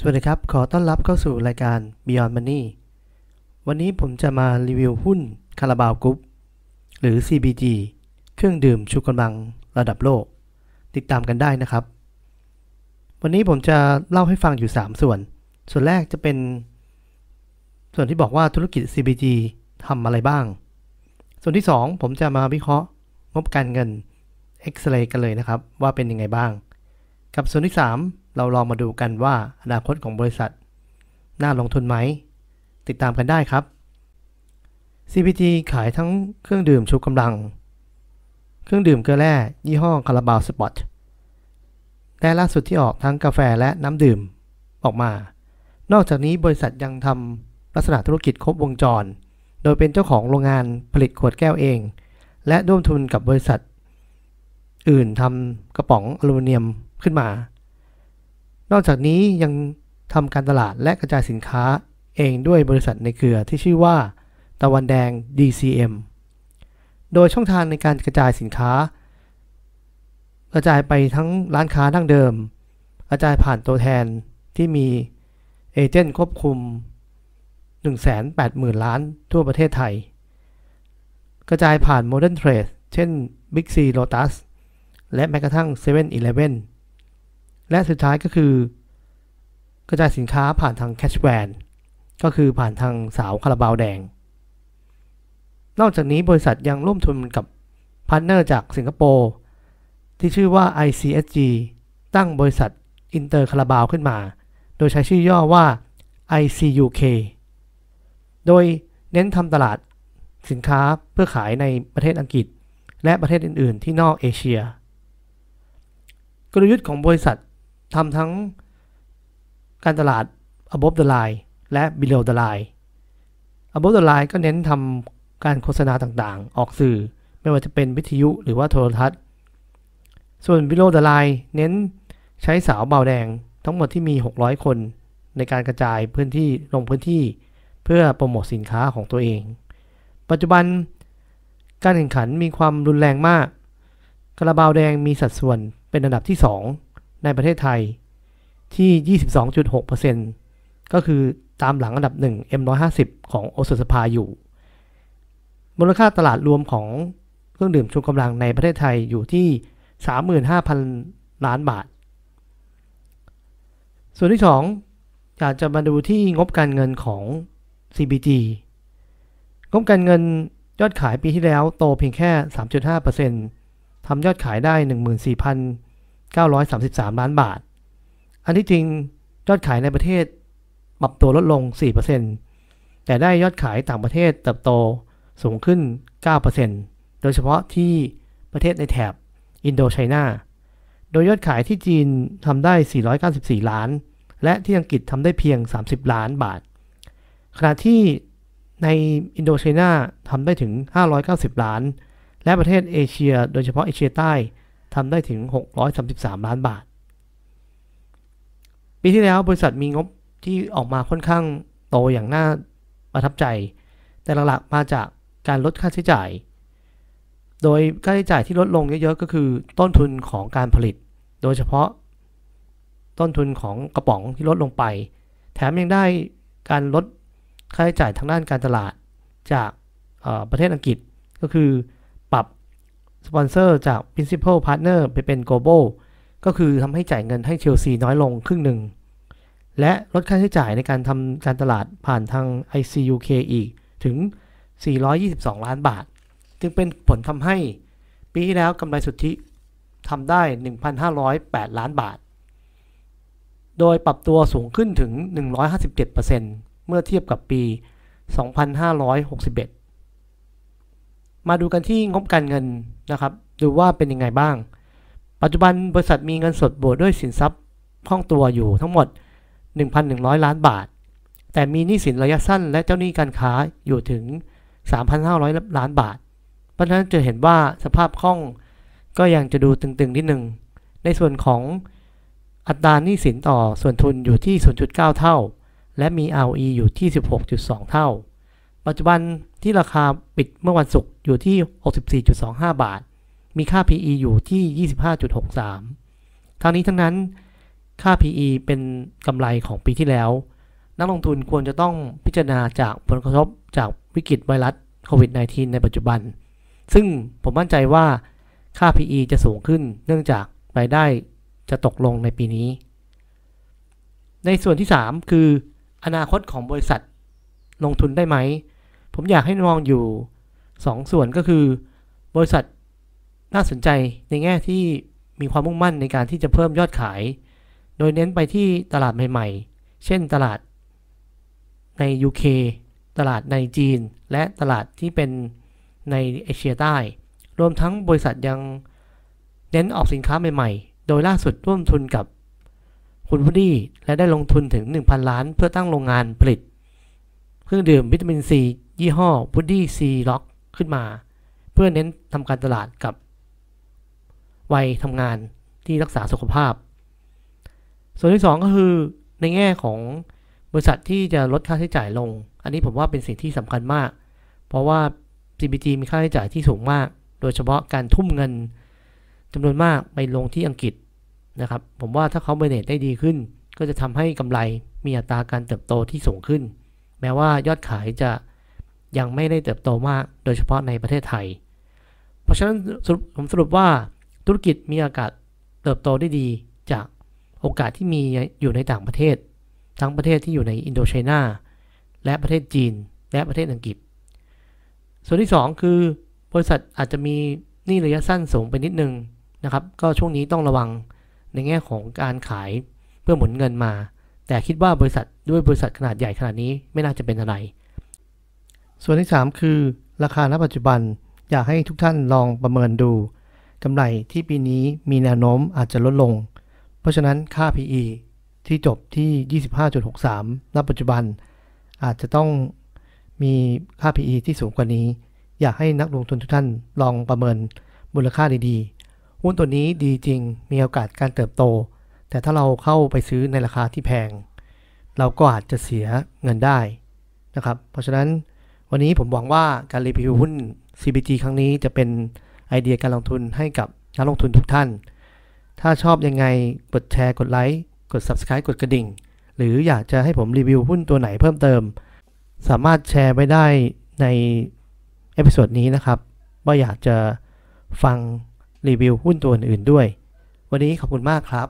สวัสดีครับ ขอต้อนรับเข้าสู่รายการ Beyond Money วันนี้ผมจะมารีวิวหุ้นคาราบาวกรุ๊ปหรือ CBG เครื่องดื่มชูกำลังระดับโลก ติดตามกันได้นะครับ วันนี้ผมจะเล่าให้ฟังอยู่ 3 ส่วน ส่วนแรกจะเป็น ส่วนที่บอกว่าธุรกิจ CBG ทำอะไรบ้าง ส่วนที่ 2 ผมจะมาวิเคราะห์งบการเงิน X-ray กันเลยนะครับ ว่าเป็นยังไงบ้าง กับส่วนที่ 3 เราลองมาดูกันว่าอนาคตของบริษัท น่าลงทุนไหม ติดตามกันได้ครับ CPG ขายทั้งเครื่องดื่มชูกำลัง เครื่องดื่มเกลือแร่ยี่ห้อคาราบาวสปอตและล่าสุดที่ออกทั้งกาแฟและน้ำดื่มออกมา นอกจากนี้บริษัทยังทำลักษณะธุรกิจครบวงจร โดยเป็นเจ้าของโรงงานผลิตขวดแก้วเอง และร่วมทุนกับบริษัท อื่นทำกระป๋องอลูมิเนียมขึ้นมา นอกจากนี้ยังทำการตลาดและกระจายสินค้าเองด้วยบริษัทในเครือที่ชื่อว่า ตะวันแดง DCM โดยช่องทางในการกระจายสินค้า กระจายไปทั้งร้านค้าดั้งเดิม กระจายผ่านตัวแทนที่มีเอเจนต์ควบคุม 180,000 ล้านทั่วประเทศไทย กระจายผ่าน Modern Trade เช่น Big C Lotus และแม้กระทั่ง 7-Eleven และสุดท้ายก็คือ กระจายสินค้าผ่านทาง Cash Van ก็คือผ่านทางสาวคาราบาวแดง นอกจากนี้บริษัทยังร่วมทุนกับ partner จากสิงคโปร์ที่ชื่อว่า ICSG ตั้งบริษัทอินเตอร์คาราบาวขึ้นมา โดยใช้ชื่อย่อว่า ICUK โดยเน้นทำตลาดสินค้าเพื่อขายในประเทศอังกฤษ และประเทศอื่น ๆ ที่นอกเอเชีย กลยุทธ์ของบริษัท ทำทั้งการตลาด above the line และ below the line above the line ก็เน้นทำการโฆษณาต่างๆ ออกสื่อไม่ว่าจะเป็นวิทยุหรือว่าโทรทัศน์ ส่วน below the line เน้นใช้สาวเบาแดงทั้งหมดที่มี 600 คนในการกระจายพื้นที่ลงพื้นที่เพื่อโปรโมทสินค้าของตัวเอง ปัจจุบันการแข่งขันมีความรุนแรงมาก กระบาวแดงมีสัดส่วนเป็นอันดับที่ 2 ในประเทศไทยที่ 22.6%ก็คือตามหลังอันดับ 1 M150 ของโอสถสภาอยู่ มูลค่าตลาดรวมของเครื่องดื่มชูกำลังในประเทศไทยอยู่ที่ 35,000 ล้านบาท ส่วนที่ 2 อยากจะมาดูที่งบการเงินของ CBG งบการเงินยอดขายปีที่แล้วโตเพียงแค่ 3.5%ทำยอดขายได้ 14,000 933 ล้านบาท อันที่จริงยอดขายในประเทศปรับตัวลดลง 4%แต่ได้ยอดขายต่างประเทศเติบโตสูงขึ้น 9%โดยเฉพาะที่ประเทศในแถบอินโดไชน่า โดยยอดขายที่จีนทำได้ 494 ล้าน และที่อังกฤษทำได้เพียง 30 ล้านบาท ขณะที่ในอินโดไชน่าทำได้ถึง 590 ล้าน และประเทศเอเชีย โดยเฉพาะเอเชียใต้ ทำได้ถึง 633 ล้านบาท ปีที่แล้วบริษัทมีงบที่ออกมาค่อนข้างโตอย่างน่าประทับใจ แต่หลักๆมาจากการลดค่าใช้จ่าย โดยค่าใช้จ่ายที่ลดลงเยอะๆก็คือต้นทุนของการผลิต โดยเฉพาะ ต้นทุนของกระป๋องที่ลดลงไป แถมยังได้การลดค่าใช้จ่ายทางด้านการตลาดจากประเทศอังกฤษก็คือ สปอนเซอร์จาก principal partner ไปเป็น global ก็คือทำให้จ่ายเงินให้เชลซีน้อยลงครึ่งหนึ่ง และลดค่าใช้จ่ายในการทำการตลาดผ่านทาง ICUK อีกถึง 422 ล้านบาท จึงเป็นผลทำให้ปีที่แล้วกำไรสุทธิทำได้ 1,508 ล้านบาท โดยปรับตัวสูงขึ้นถึง 157%เมื่อเทียบกับปี 2561 มาดูกันที่งบการเงินนะครับ ดูว่าเป็นยังไงบ้าง ปัจจุบันบริษัทมีเงินสดบวกด้วยสินทรัพย์คล่องตัวอยู่ทั้งหมด 1,100 ล้านบาท แต่มีหนี้สินระยะสั้นและเจ้าหนี้การค้าอยู่ถึง 3,500 ล้านบาท เพราะฉะนั้นจะเห็นว่าสภาพคล่องก็ยังจะดูตึงๆนิดหนึ่ง ในส่วนของอัตราหนี้สินต่อส่วนทุนอยู่ที่ 0.9 เท่า และมี ROE อยู่ที่ 16.2 เท่า ปัจจุบัน ที่ราคาปิดเมื่อวันศุกร์อยู่ที่ 64.25 บาท มีค่า PE อยู่ที่ 25.63 ทั้งนี้ทั้งนั้นค่า PE เป็นกำไรของปีที่แล้ว นักลงทุนควรจะต้องพิจารณาจากผลกระทบจากวิกฤตไวรัสโควิด -19 ในปัจจุบัน ซึ่งผมมั่นใจว่าค่า PE จะสูงขึ้นเนื่องจากรายได้จะตกลงในปีนี้ ในส่วนที่ 3 คือ อนาคตของบริษัทลงทุนได้ไหม ผมอยากให้มองอยู่ 2 ส่วนก็คือ บริษัทน่าสนใจในแง่ที่มีความมุ่งมั่นในการที่จะเพิ่มยอดขาย โดยเน้นไปที่ตลาดใหม่ๆ เช่นตลาดใน UK ตลาดในจีน และตลาดที่เป็นในเอเชียใต้ รวมทั้งบริษัทยังเน้นออกสินค้าใหม่ๆ โดยล่าสุดร่วมทุนกับคุณวูดดี้และได้ลงทุนถึง 1,000 ล้าน เพื่อตั้งโรงงานผลิต เครื่องดื่มวิตามินซี ยี่ห้อ Woody C Lock ขึ้นมา เพื่อเน้นทำการตลาดกับ วัยทำงานที่รักษาสุขภาพ ส่วนที่ 2 ก็คือในแง่ของบริษัทที่จะลดค่าใช้จ่ายลง อันนี้ผมว่าเป็นสิ่งที่สำคัญมาก เพราะว่า CBG มีค่าใช้จ่ายที่สูงมาก โดยเฉพาะการทุ่มเงินจำนวนมากไปลงที่อังกฤษนะครับ ผมว่าถ้าเขาเบรเนตได้ดีขึ้น ก็จะทำให้กำไรมีอัตราการเติบโตที่สูงขึ้น แม้ว่ายอดขายจะ ยังไม่ได้เติบโตมากโดยเฉพาะในประเทศไทย เพราะฉะนั้นผมสรุปว่าธุรกิจมีโอกาสเติบโตได้ดีจากโอกาสที่มีอยู่ในต่างประเทศ ทั้งประเทศที่อยู่ในอินโดนีเซียและประเทศจีน และประเทศอังกฤษ ส่วนที่ 2 คือบริษัทอาจจะมีหนี้ระยะสั้นสูงไปนิดนึงนะครับ ก็ช่วงนี้ต้องระวังในแง่ของการขายเพื่อหมุนเงินมา แต่คิดว่าบริษัทด้วยบริษัทขนาดใหญ่ขนาดนี้ไม่น่าจะเป็นอะไร ส่วนที่ 3 คือ ราคาณปัจจุบันอยากให้ทุกท่านลองประเมินดูกำไรที่ปีนี้มีแนวโน้มอาจจะลดลง เพราะฉะนั้นค่า PE ที่จบที่ 25.63 ณ ปัจจุบัน อาจจะต้องมีค่า PE ที่สูงกว่านี้ อยากให้นักลงทุนทุกท่านลองประเมินมูลค่าดีๆ หุ้นตัวนี้ดีจริง มีโอกาสการเติบโต แต่ถ้าเราเข้าไปซื้อในราคาที่แพง เราก็อาจจะเสียเงินได้นะครับ เพราะฉะนั้น วันนี้ผมหวังว่าการรีวิวหุ้น CBG ครั้งนี้จะเป็นไอเดียการลงทุนให้กับนักลงทุนทุกท่าน ถ้าชอบยังไงกดแชร์กดไลค์กด Subscribe กดกระดิ่ง หรืออยากจะให้ผมรีวิวหุ้นตัวไหนเพิ่มเติม สามารถแชร์ไว้ได้ใน episode นี้นะครับ ว่าอยากจะฟังรีวิวหุ้นตัวอื่นๆด้วย วันนี้ขอบคุณมากครับ